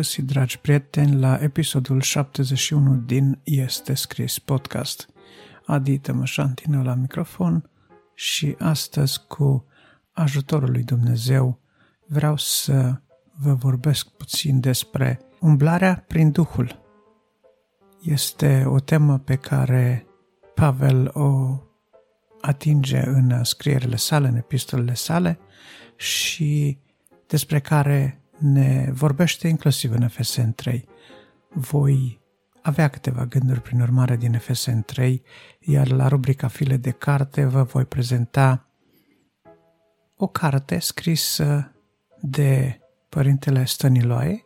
Bun găsit, dragi prieteni, la episodul 71 din Este Scris Podcast. Adi Tămășantină la microfon și astăzi, cu ajutorul lui Dumnezeu, vreau să vă vorbesc puțin despre umblarea prin Duhul. Este o temă pe care Pavel o atinge în scrierile sale, în epistolele sale și despre care ne vorbește inclusiv în FSN 3. Voi avea câteva gânduri prin urmare din FSN 3, iar la rubrica File de carte vă voi prezenta o carte scrisă de Părintele Stăniloae,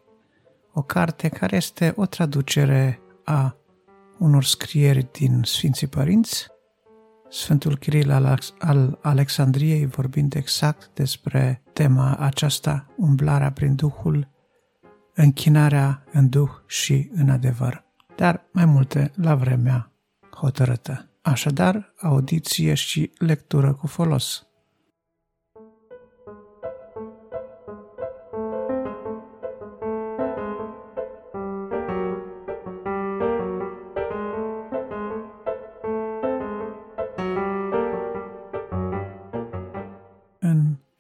o carte care este o traducere a unor scrieri din Sfinții Părinți, Sfântul Chiril al Alexandriei vorbind exact despre tema aceasta, umblarea prin Duhul, închinarea în Duh și în adevăr. Dar mai multe la vremea hotărâtă. Așadar, audiție și lectură cu folos.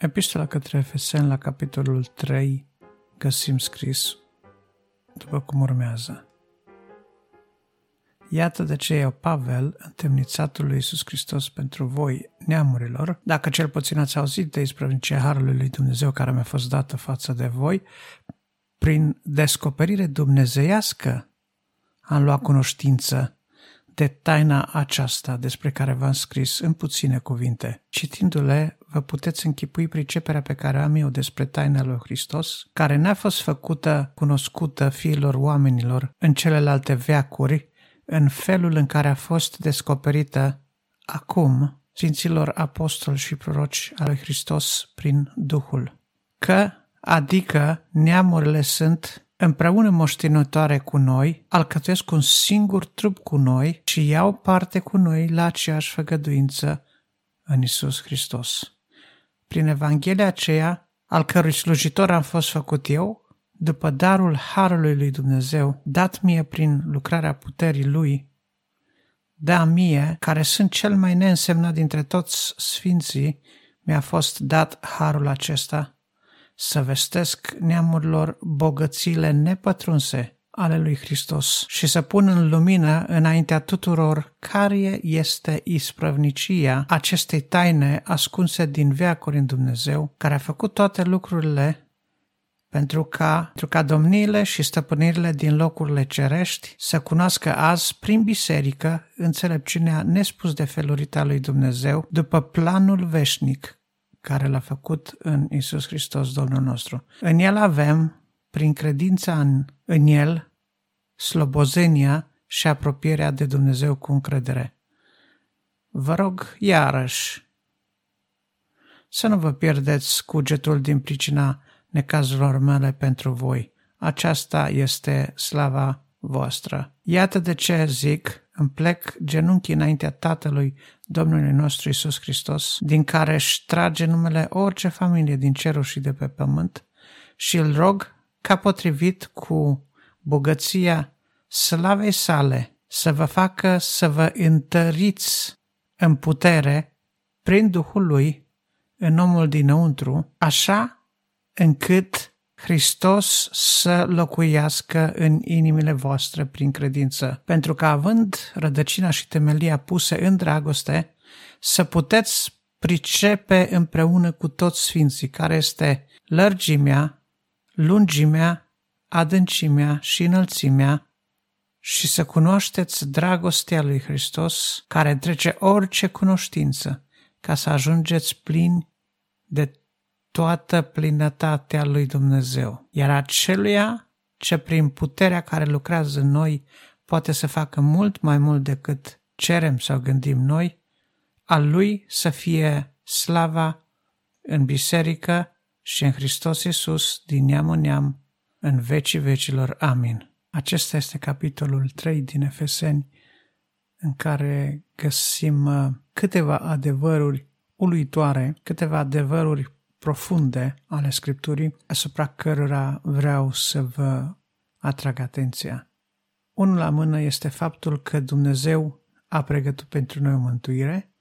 Epistola către Efeseni, la capitolul 3, găsim scris după cum urmează. Iată de ce eu, Pavel, întemnițatul lui Iisus Hristos pentru voi, neamurilor, dacă cel puțin ați auzit de isprăvnicia Harului lui Dumnezeu care mi-a fost dată față de voi, prin descoperire dumnezeiască am luat cunoștință de taina aceasta despre care v-am scris în puține cuvinte. Citindu-le, vă puteți închipui priceperea pe care am eu despre taina lui Hristos, care n-a fost făcută cunoscută fiilor oamenilor în celelalte veacuri, în felul în care a fost descoperită acum Sfinților apostoli și proroci al lui Hristos prin Duhul. Că, adică, neamurile sunt împreună moștenitoare cu noi, alcătuiesc un singur trup cu noi și iau parte cu noi la aceeași făgăduință în Isus Hristos. Prin Evanghelia aceea, al cărui slujitor am fost făcut eu, după darul Harului lui Dumnezeu, dat mie prin lucrarea puterii Lui, da mie, care sunt cel mai neînsemnat dintre toți sfinții, mi-a fost dat Harul acesta – să vestesc neamurilor bogățiile nepătrunse ale lui Hristos și să pun în lumină înaintea tuturor care este isprăvnicia acestei taine ascunse din veacuri în Dumnezeu, care a făcut toate lucrurile pentru ca, pentru ca domniile și stăpânirile din locurile cerești să cunoască azi, prin biserică, înțelepciunea nespus de felurita lui Dumnezeu, după planul veșnic care l-a făcut în Isus Hristos, Domnul nostru. În El avem, prin credința în, în El, slobozenia și apropierea de Dumnezeu cu încredere. Vă rog, iarăși, să nu vă pierdeți cugetul din pricina necazurilor mele pentru voi. Aceasta este slava voastră. Iată de ce zic, îmi plec genunchii înaintea Tatălui Domnului nostru Isus Hristos, din care își trage numele orice familie din cerul și de pe pământ, și îl rog ca potrivit cu bogăția slavei sale să vă facă să vă întăriți în putere prin Duhul lui în omul dinăuntru, așa încât Hristos să locuiască în inimile voastre prin credință, pentru că având rădăcina și temelia puse în dragoste, să puteți pricepe împreună cu toți sfinții, care este lărgimea, lungimea, adâncimea și înălțimea, și să cunoașteți dragostea lui Hristos, care trece orice cunoștință, ca să ajungeți plini de toată plinătatea lui Dumnezeu. Iar aceluia ce prin puterea care lucrează în noi poate să facă mult mai mult decât cerem sau gândim noi, al lui să fie slava în biserică și în Hristos Iisus din neam în neam, în vecii vecilor. Amin. Acesta este capitolul 3 din Efeseni, în care găsim uh, câteva adevăruri uluitoare, câteva adevăruri profunde ale Scripturii asupra cărora vreau să vă atrag atenția. Unul la mână este faptul că Dumnezeu a pregătit pentru noi o mântuire,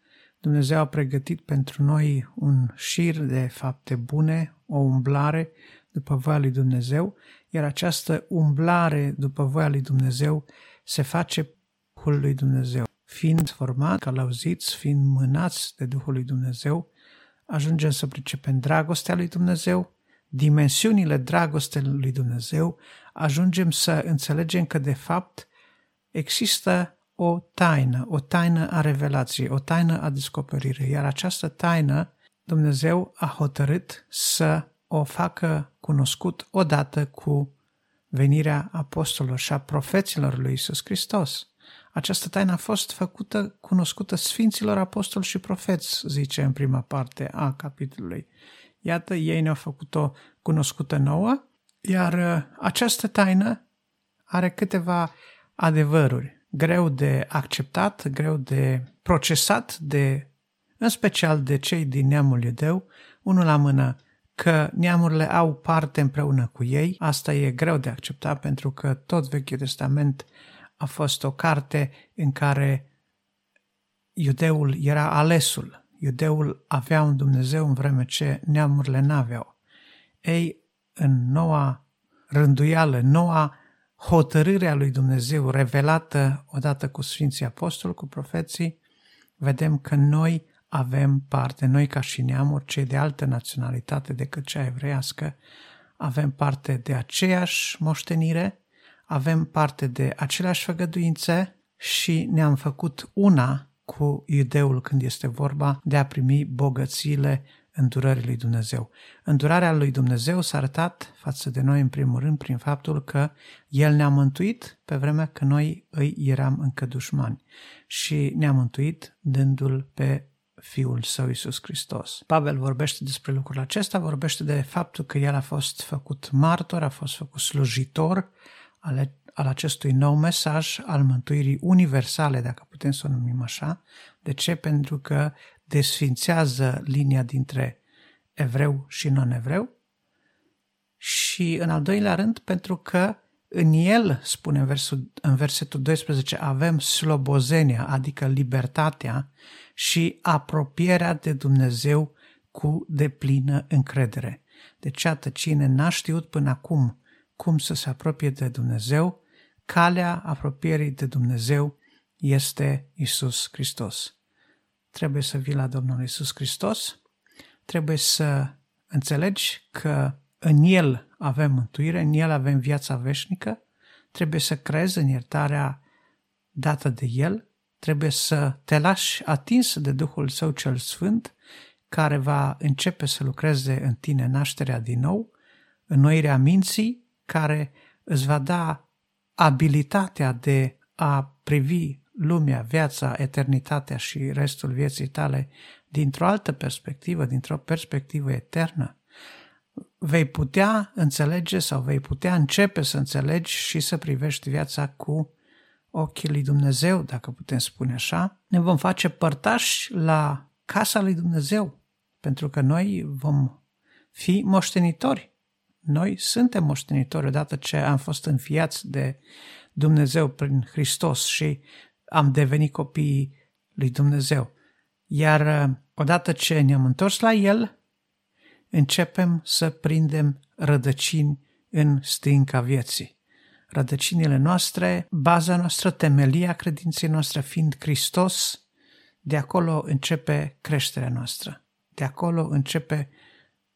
Dumnezeu a pregătit pentru noi un șir de fapte bune, o umblare după voia lui Dumnezeu, iar această umblare după voia lui Dumnezeu se face Duhul lui Dumnezeu. Fiind format, călăuziți, fiind mânați de Duhul lui Dumnezeu, ajungem să pricepem dragostea lui Dumnezeu, dimensiunile dragostei lui Dumnezeu, ajungem să înțelegem că de fapt există o taină, o taină a revelației, o taină a descoperirii, iar această taină Dumnezeu a hotărât să o facă cunoscut odată cu venirea apostolilor și a profeților lui Isus Hristos. Această taină a fost făcută cunoscută Sfinților Apostoli și Profeți, zice în prima parte a capitolului. Iată, ei ne-au făcut-o cunoscută nouă, iar uh, această taină are câteva adevăruri greu de acceptat, greu de procesat, de, în special de cei din neamul iudeu, unul la mână că neamurile au parte împreună cu ei, asta e greu de acceptat pentru că tot Vechiul Testament a fost o carte în care iudeul era alesul, iudeul avea un Dumnezeu în vreme ce neamurile n-aveau. Ei, în noua rânduială, noua hotărâre a lui Dumnezeu revelată odată cu Sfinții Apostoli, cu profeții, vedem că noi avem parte, noi ca și neamuri, cei de altă naționalitate decât cea evreiască, avem parte de aceeași moștenire, avem parte de aceleași făgăduințe și ne-am făcut una cu iudeul când este vorba de a primi bogățiile îndurării lui Dumnezeu. Îndurarea lui Dumnezeu s-a arătat față de noi în primul rând prin faptul că El ne-a mântuit pe vremea când noi îi eram încă dușmani și ne-a mântuit dându-L pe Fiul Său Iisus Hristos. Pavel vorbește despre lucrul acesta, vorbește de faptul că El a fost făcut martor, a fost făcut slujitor ale al acestui nou mesaj al mântuirii universale, dacă putem să o numim așa. De ce? Pentru că desfințează linia dintre evreu și non-evreu. Și în al doilea rând, pentru că în el, spune în, versul, în versetul 12, avem slobozenia, adică libertatea și apropierea de Dumnezeu cu deplină încredere. Deci, iată, cine n-a știut până acum cum să se apropie de Dumnezeu, calea apropierii de Dumnezeu este Isus Hristos. Trebuie să vii la Domnul Isus Hristos, trebuie să înțelegi că în El avem mântuire, în El avem viața veșnică, trebuie să crezi în iertarea dată de El, trebuie să te lași atins de Duhul Său cel Sfânt, care va începe să lucreze în tine nașterea din nou, înnoirea minții, care îți va da abilitatea de a privi lumea, viața, eternitatea și restul vieții tale dintr-o altă perspectivă, dintr-o perspectivă eternă, vei putea înțelege sau vei putea începe să înțelegi și să privești viața cu ochii lui Dumnezeu, dacă putem spune așa. Ne vom face părtași la casa lui Dumnezeu, pentru că noi vom fi moștenitori noi suntem moștenitori odată ce am fost înfiați de Dumnezeu prin Hristos și am devenit copiii lui Dumnezeu. Iar uh, odată ce ne-am întors la El, începem să prindem rădăcini în stânca vieții. Rădăcinile noastre, baza noastră, temelia credinței noastre fiind Hristos, de acolo începe creșterea noastră. De acolo începe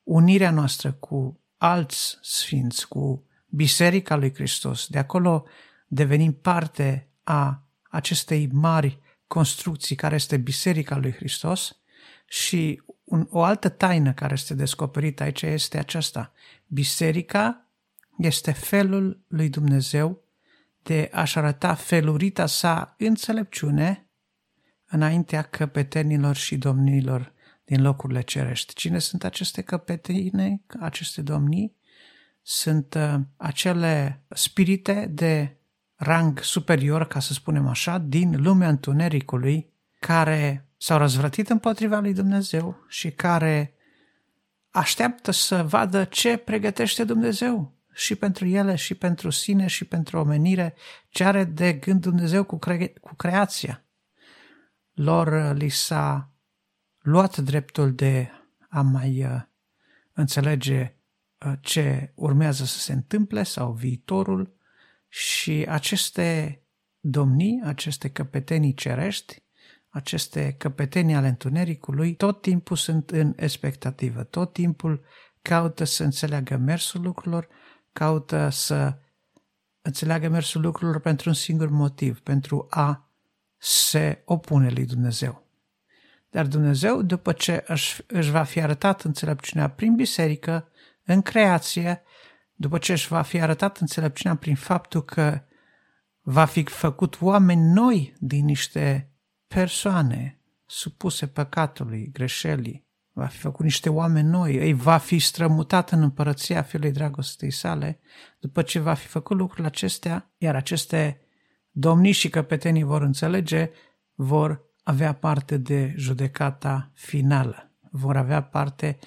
unirea noastră cu alți sfinți, cu Biserica lui Hristos. De acolo devenim parte a acestei mari construcții care este Biserica lui Hristos și un, o altă taină care este descoperită aici este aceasta. Biserica este felul lui Dumnezeu de a-și arăta felurita sa înțelepciune înaintea căpetenilor și domnilor din locurile cerești. Cine sunt aceste căpetine, aceste domnii? Sunt uh, acele spirite de rang superior, ca să spunem așa, din lumea întunericului, care s-au răzvrătit împotriva lui Dumnezeu și care așteaptă să vadă ce pregătește Dumnezeu și pentru ele, și pentru sine, și pentru omenire, ce are de gând Dumnezeu cu, cre- cu creația. Lor li s-a luat dreptul de a mai uh, înțelege uh, ce urmează să se întâmple sau viitorul și aceste domnii, aceste căpetenii cerești, aceste căpetenii ale întunericului, tot timpul sunt în expectativă, tot timpul caută să înțeleagă mersul lucrurilor, caută să înțeleagă mersul lucrurilor pentru un singur motiv, pentru a se opune lui Dumnezeu. Dar Dumnezeu, după ce își, își va fi arătat înțelepciunea prin biserică, în creație, după ce își va fi arătat înțelepciunea prin faptul că va fi făcut oameni noi din niște persoane supuse păcatului, greșelii, va fi făcut niște oameni noi, îi va fi strămutat în împărăția Fiului Dragostei sale, după ce va fi făcut lucrurile acestea, iar aceste domniși și căpetenii vor înțelege, vor avea parte de judecata finală, vor avea parte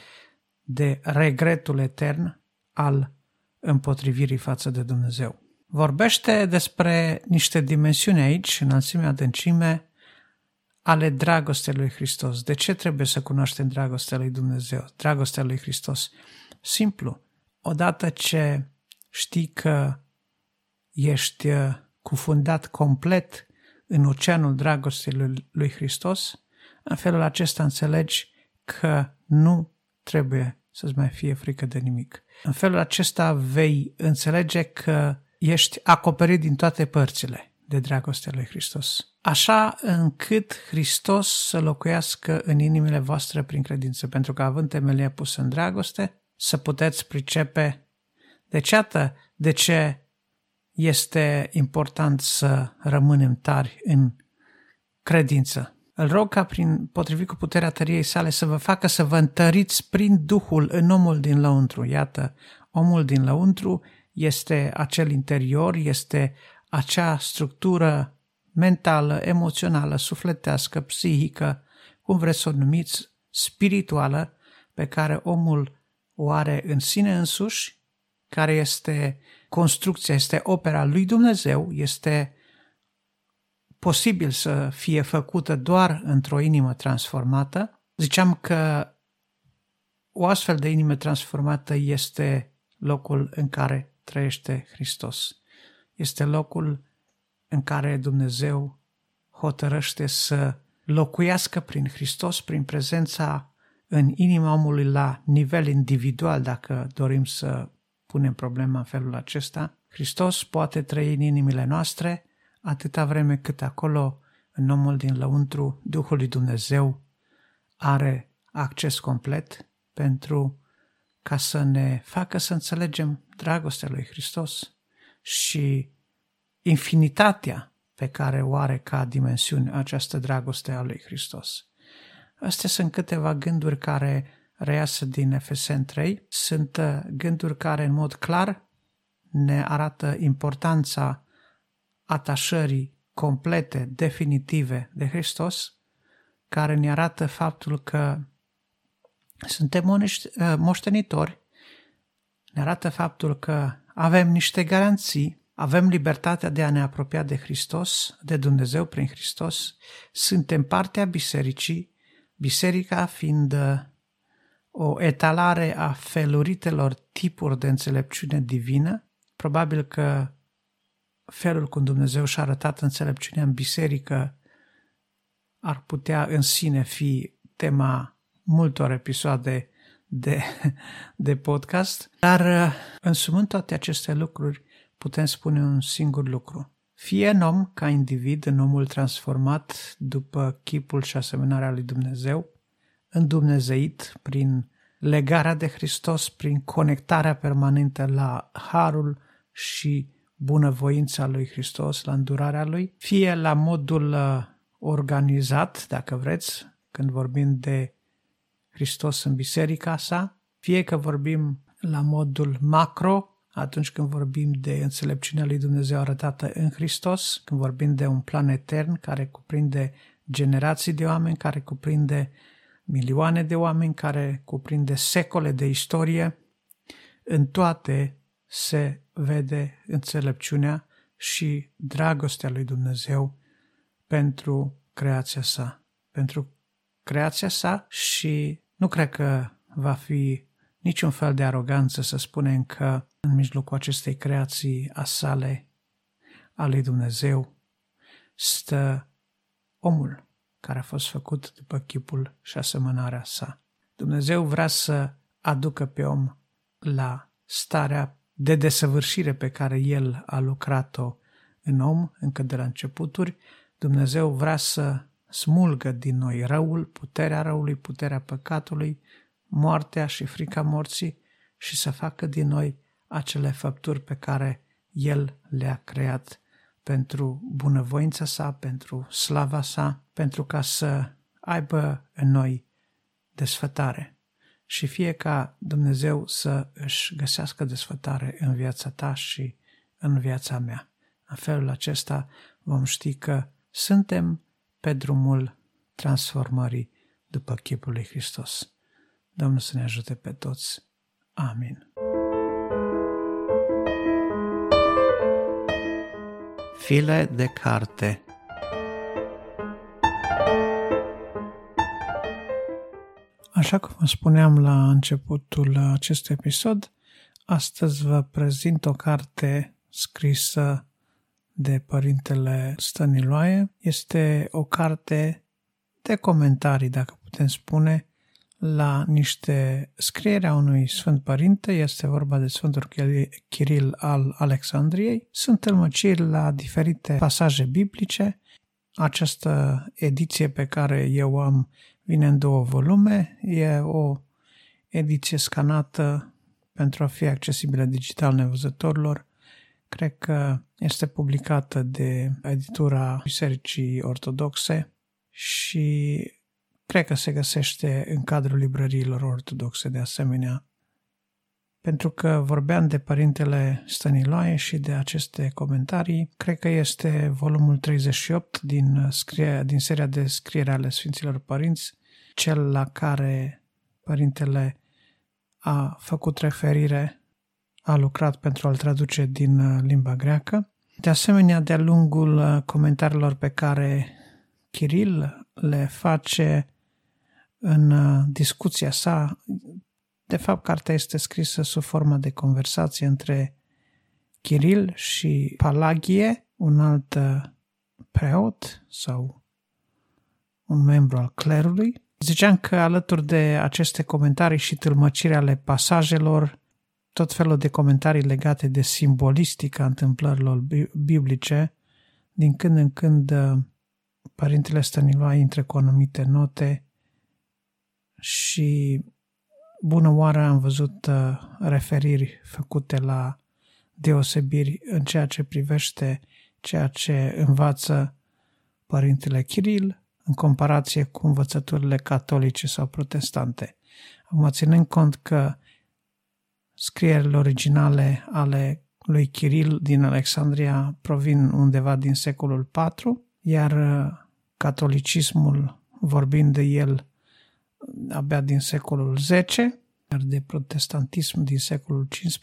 de regretul etern al împotrivirii față de Dumnezeu. Vorbește despre niște dimensiuni aici, înălțime, adâncime, ale dragostei lui Hristos. De ce trebuie să cunoaștem dragostea lui Dumnezeu, dragostea lui Hristos? Simplu. Odată ce știi că ești uh, cufundat complet în oceanul dragostei lui, lui Hristos, în felul acesta înțelegi că nu trebuie să-ți mai fie frică de nimic. În felul acesta vei înțelege că ești acoperit din toate părțile de dragostea lui Hristos. Așa încât Hristos să locuiască în inimile voastre prin credință, pentru că având temelia pusă în dragoste, să puteți pricepe. Deci, iată de ce este important să rămânem tari în credință. Îl rog ca prin potrivit cu puterea tăriei sale să vă facă să vă întăriți prin Duhul în omul din lăuntru. Iată, omul din lăuntru este acel interior, este acea structură mentală, emoțională, sufletească, psihică, cum vreți să o numiți, spirituală, pe care omul o are în sine însuși, care este construcția, este opera lui Dumnezeu, este posibil să fie făcută doar într-o inimă transformată. Ziceam că o astfel de inimă transformată este locul în care trăiește Hristos. Este locul în care Dumnezeu hotărăște să locuiască prin Hristos, prin prezența în inima omului la nivel individual, dacă dorim să punem problema în felul acesta. Hristos poate trăi în inimile noastre atâta vreme cât acolo, în omul din lăuntru, Duhul lui Dumnezeu are acces complet pentru ca să ne facă să înțelegem dragostea lui Hristos și infinitatea pe care o are ca dimensiune această dragoste a lui Hristos. Astea sunt câteva gânduri care reiasă din Efesen 3. Sunt uh, gânduri care în mod clar ne arată importanța atașării complete, definitive de Hristos, care ne arată faptul că suntem uh, moștenitori, ne arată faptul că avem niște garanții avem libertatea de a ne apropia de Hristos, de Dumnezeu prin Hristos, suntem partea bisericii, biserica fiind uh, o etalare a feluritelor tipuri de înțelepciune divină, probabil că felul cum Dumnezeu și-a arătat înțelepciunea în biserică ar putea în sine fi tema multor episoade de, de podcast, dar uh, însumând toate aceste lucruri, putem spune un singur lucru. Fie în om, ca individ, în omul transformat după chipul și asemănarea lui Dumnezeu, îndumnezeit prin legarea de Hristos, prin conectarea permanentă la harul și bunăvoința lui Hristos, la îndurarea lui, fie la modul uh, organizat, dacă vreți, când vorbim de Hristos în biserica sa, fie că vorbim la modul macro, atunci când vorbim de înțelepciunea lui Dumnezeu arătată în Hristos, când vorbim de un plan etern care cuprinde generații de oameni, care cuprinde milioane de oameni, care cuprinde secole de istorie. În toate se vede înțelepciunea și dragostea lui Dumnezeu pentru creația sa. Pentru creația sa și nu cred că va fi niciun fel de aroganță să spunem că în mijlocul acestei creații a sale, a lui Dumnezeu, stă omul care a fost făcut după chipul și asemănarea sa. Dumnezeu vrea să aducă pe om la starea de desăvârșire pe care El a lucrat-o în om încă de la începuturi. Dumnezeu vrea să smulgă din noi răul, puterea răului, puterea păcatului, moartea și frica morții și să facă din noi acele făpturi pe care El le-a creat pentru bunăvoința sa, pentru slava sa, pentru ca să aibă în noi desfătare. Și fie ca Dumnezeu să își găsească desfătare în viața ta și în viața mea. În felul acesta vom ști că suntem pe drumul transformării după chipul lui Hristos. Domnul să ne ajute pe toți. Amin. File de carte Așa cum vă spuneam la începutul acestui episod, astăzi vă prezint o carte scrisă de părintele Stăniloae. Este o carte de comentarii, dacă putem spune, la niște scrieri a unui Sfânt Părinte, este vorba de Sfântul Chiril al Alexandriei. Sunt tălmăciri la diferite pasaje biblice. Această ediție pe care eu am vine în două volume. E o ediție scanată pentru a fi accesibilă digital nevăzătorilor. Cred că este publicată de editura Bisericii Ortodoxe și Cred că se găsește în cadrul librăriilor ortodoxe de asemenea. Pentru că vorbeam de Părintele Stăniloae și de aceste comentarii, cred că este volumul 38 din, scrie, din seria de scriere ale Sfinților Părinți, cel la care Părintele a făcut referire, a lucrat pentru a-l traduce din limba greacă. De asemenea, de-a lungul comentariilor pe care Kiril le face în uh, discuția sa, de fapt, cartea este scrisă sub formă de conversație între Kiril și Palagie, un alt uh, preot sau un membru al clerului. Ziceam că alături de aceste comentarii și tâlmăciri ale pasajelor, tot felul de comentarii legate de simbolistica întâmplărilor biblice, din când în când uh, Părintele Stăniloae intră cu anumite note și bună oară am văzut uh, referiri făcute la deosebiri în ceea ce privește ceea ce învață Părintele Chiril în comparație cu învățăturile catolice sau protestante. Acum, ținând cont că scrierile originale ale lui Chiril din Alexandria provin undeva din secolul IV, iar uh, catolicismul, vorbind de el, abia din secolul X, iar de protestantism din secolul XV,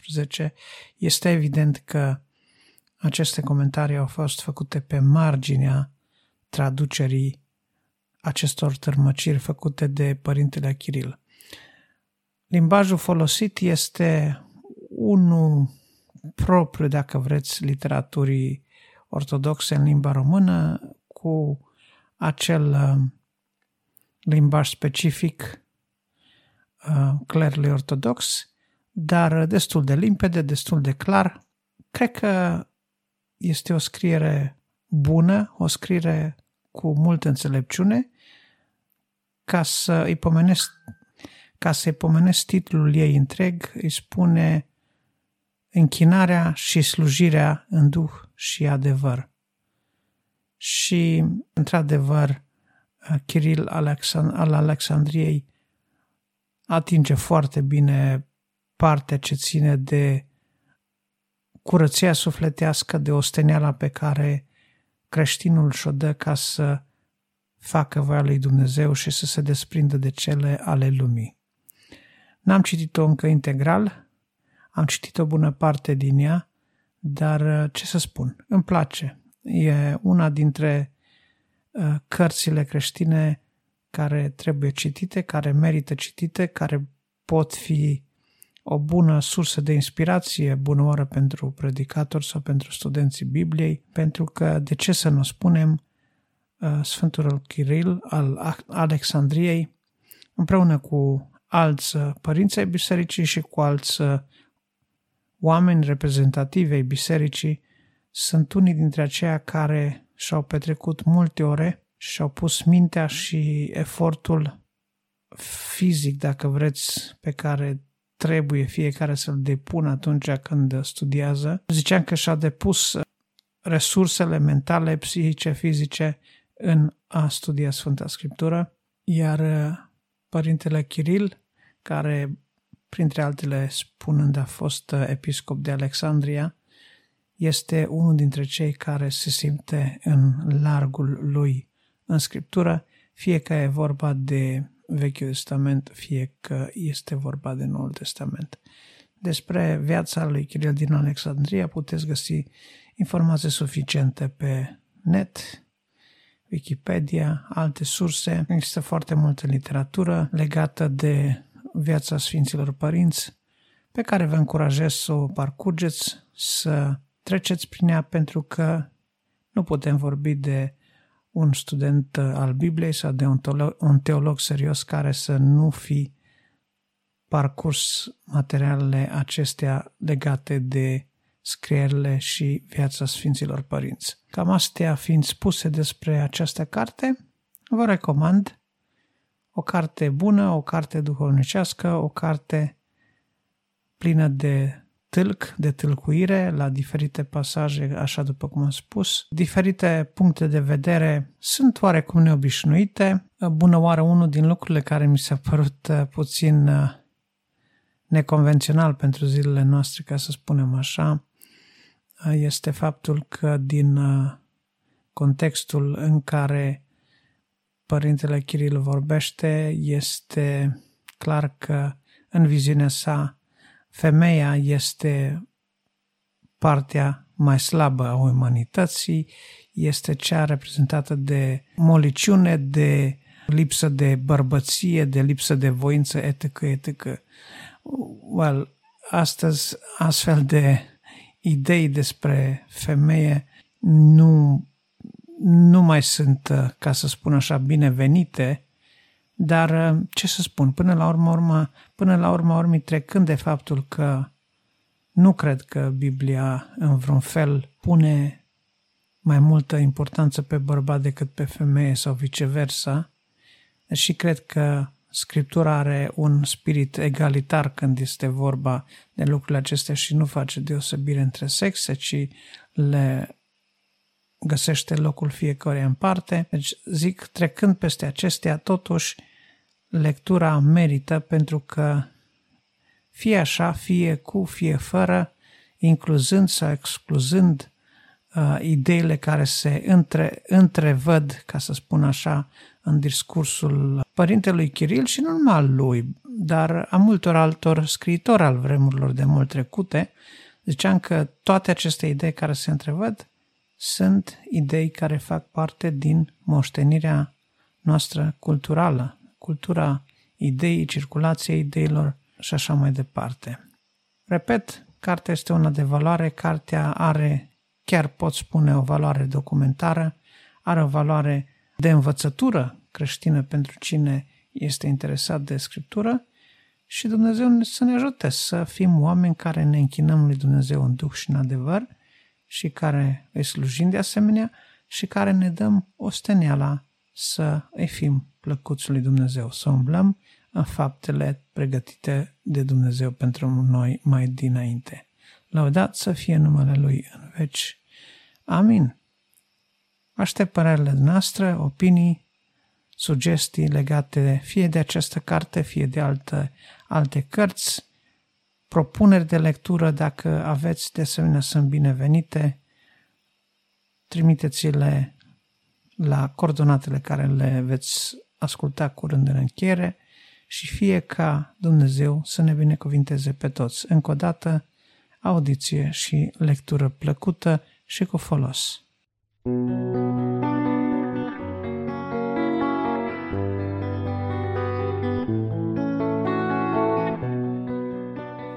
este evident că aceste comentarii au fost făcute pe marginea traducerii acestor tărmăciri făcute de Părintele Achiril. Limbajul folosit este unul propriu, dacă vreți, literaturii ortodoxe în limba română, cu acel limbaj specific uh, clerului ortodox, dar destul de limpede, destul de clar. Cred că este o scriere bună, o scriere cu multă înțelepciune, ca să îi pomenesc, ca să-i pomenesc titlul ei întreg, îi spune închinarea și slujirea în duh și adevăr. Și, într-adevăr, Kiril al Alexandriei atinge foarte bine partea ce ține de curăția sufletească, de osteneala pe care creștinul și-o dă ca să facă voia lui Dumnezeu și să se desprindă de cele ale lumii. N-am citit-o încă integral, am citit o bună parte din ea, dar ce să spun, îmi place. E una dintre uh, cărțile creștine care trebuie citite, care merită citite, care pot fi o bună sursă de inspirație, bună oară pentru predicatori sau pentru studenții Bibliei, pentru că, de ce să nu spunem, uh, Sfântul Chiril al Alexandriei, împreună cu alți uh, părinți ai bisericii și cu alți uh, oameni reprezentativi ai bisericii, sunt unii dintre aceia care și-au petrecut multe ore și-au pus mintea și efortul fizic, dacă vreți, pe care trebuie fiecare să-l depună atunci când studiază. Ziceam că și-a depus resursele mentale, psihice, fizice în a studia Sfânta Scriptură, iar uh, Părintele Chiril, care, printre altele spunând, a fost uh, episcop de Alexandria, este unul dintre cei care se simte în largul lui în Scriptură, fie că e vorba de Vechiul Testament, fie că este vorba de Noul Testament. Despre viața lui Chiril din Alexandria puteți găsi informații suficiente pe net, Wikipedia, alte surse. Există foarte multă literatură legată de viața Sfinților Părinți, pe care vă încurajez să o parcurgeți, să treceți prin ea, pentru că nu putem vorbi de un student uh, al Bibliei sau de un teolog, un teolog serios care să nu fi parcurs materialele acestea legate de scrierile și viața Sfinților Părinți. Cam astea fiind spuse despre această carte, vă recomand o carte bună, o carte duhovnicească, o carte plină de tâlc, de tâlcuire la diferite pasaje, așa după cum am spus. Diferite puncte de vedere sunt oarecum neobișnuite. Bună oară, unul din lucrurile care mi s-a părut uh, puțin uh, neconvențional pentru zilele noastre, ca să spunem așa, uh, este faptul că din contextul în care Părintele Chiril vorbește, este clar că în viziunea sa femeia este partea mai slabă a umanității, este cea reprezentată de moliciune, de lipsă de bărbăție, de lipsă de voință, etc., etc. Well, astăzi astfel de idei despre femeie nu, nu mai sunt, ca să spun așa, binevenite dar uh, ce să spun, până la urmă, urmă până la urmă urmii trecând de faptul că nu cred că Biblia în vreun fel pune mai multă importanță pe bărbat decât pe femeie sau viceversa, și cred că Scriptura are un spirit egalitar când este vorba de lucrurile acestea și nu face deosebire între sexe, ci le găsește locul fiecare în parte. Deci zic, trecând peste acestea, totuși lectura merită pentru că fie așa, fie cu, fie fără, incluzând sau excluzând uh, ideile care se între, întrevăd, ca să spun așa, în discursul părintelui Chiril și nu numai al lui, dar a multor altor scriitori al vremurilor de mult trecute, ziceam că toate aceste idei care se întrevăd sunt idei care fac parte din moștenirea noastră culturală, cultura ideii, circulația ideilor și așa mai departe. Repet, cartea este una de valoare, cartea are, chiar pot spune, o valoare documentară, are o valoare de învățătură creștină pentru cine este interesat de scriptură și Dumnezeu să ne ajute să fim oameni care ne închinăm lui Dumnezeu în duh și în adevăr și care îi slujim de asemenea și care ne dăm osteneala să îi fim plăcuți lui Dumnezeu, să umblăm în faptele pregătite de Dumnezeu pentru noi mai dinainte. Laudat să fie numele Lui în veci. Amin. Aștept părerile noastre, opinii, sugestii legate fie de această carte, fie de alte, alte cărți, propuneri de lectură, dacă aveți, de asemenea, sunt binevenite. Trimiteți-le la coordonatele care le veți asculta curând în încheiere și fie ca Dumnezeu să ne binecuvinteze pe toți. Încă o dată, audiție și lectură plăcută și cu folos.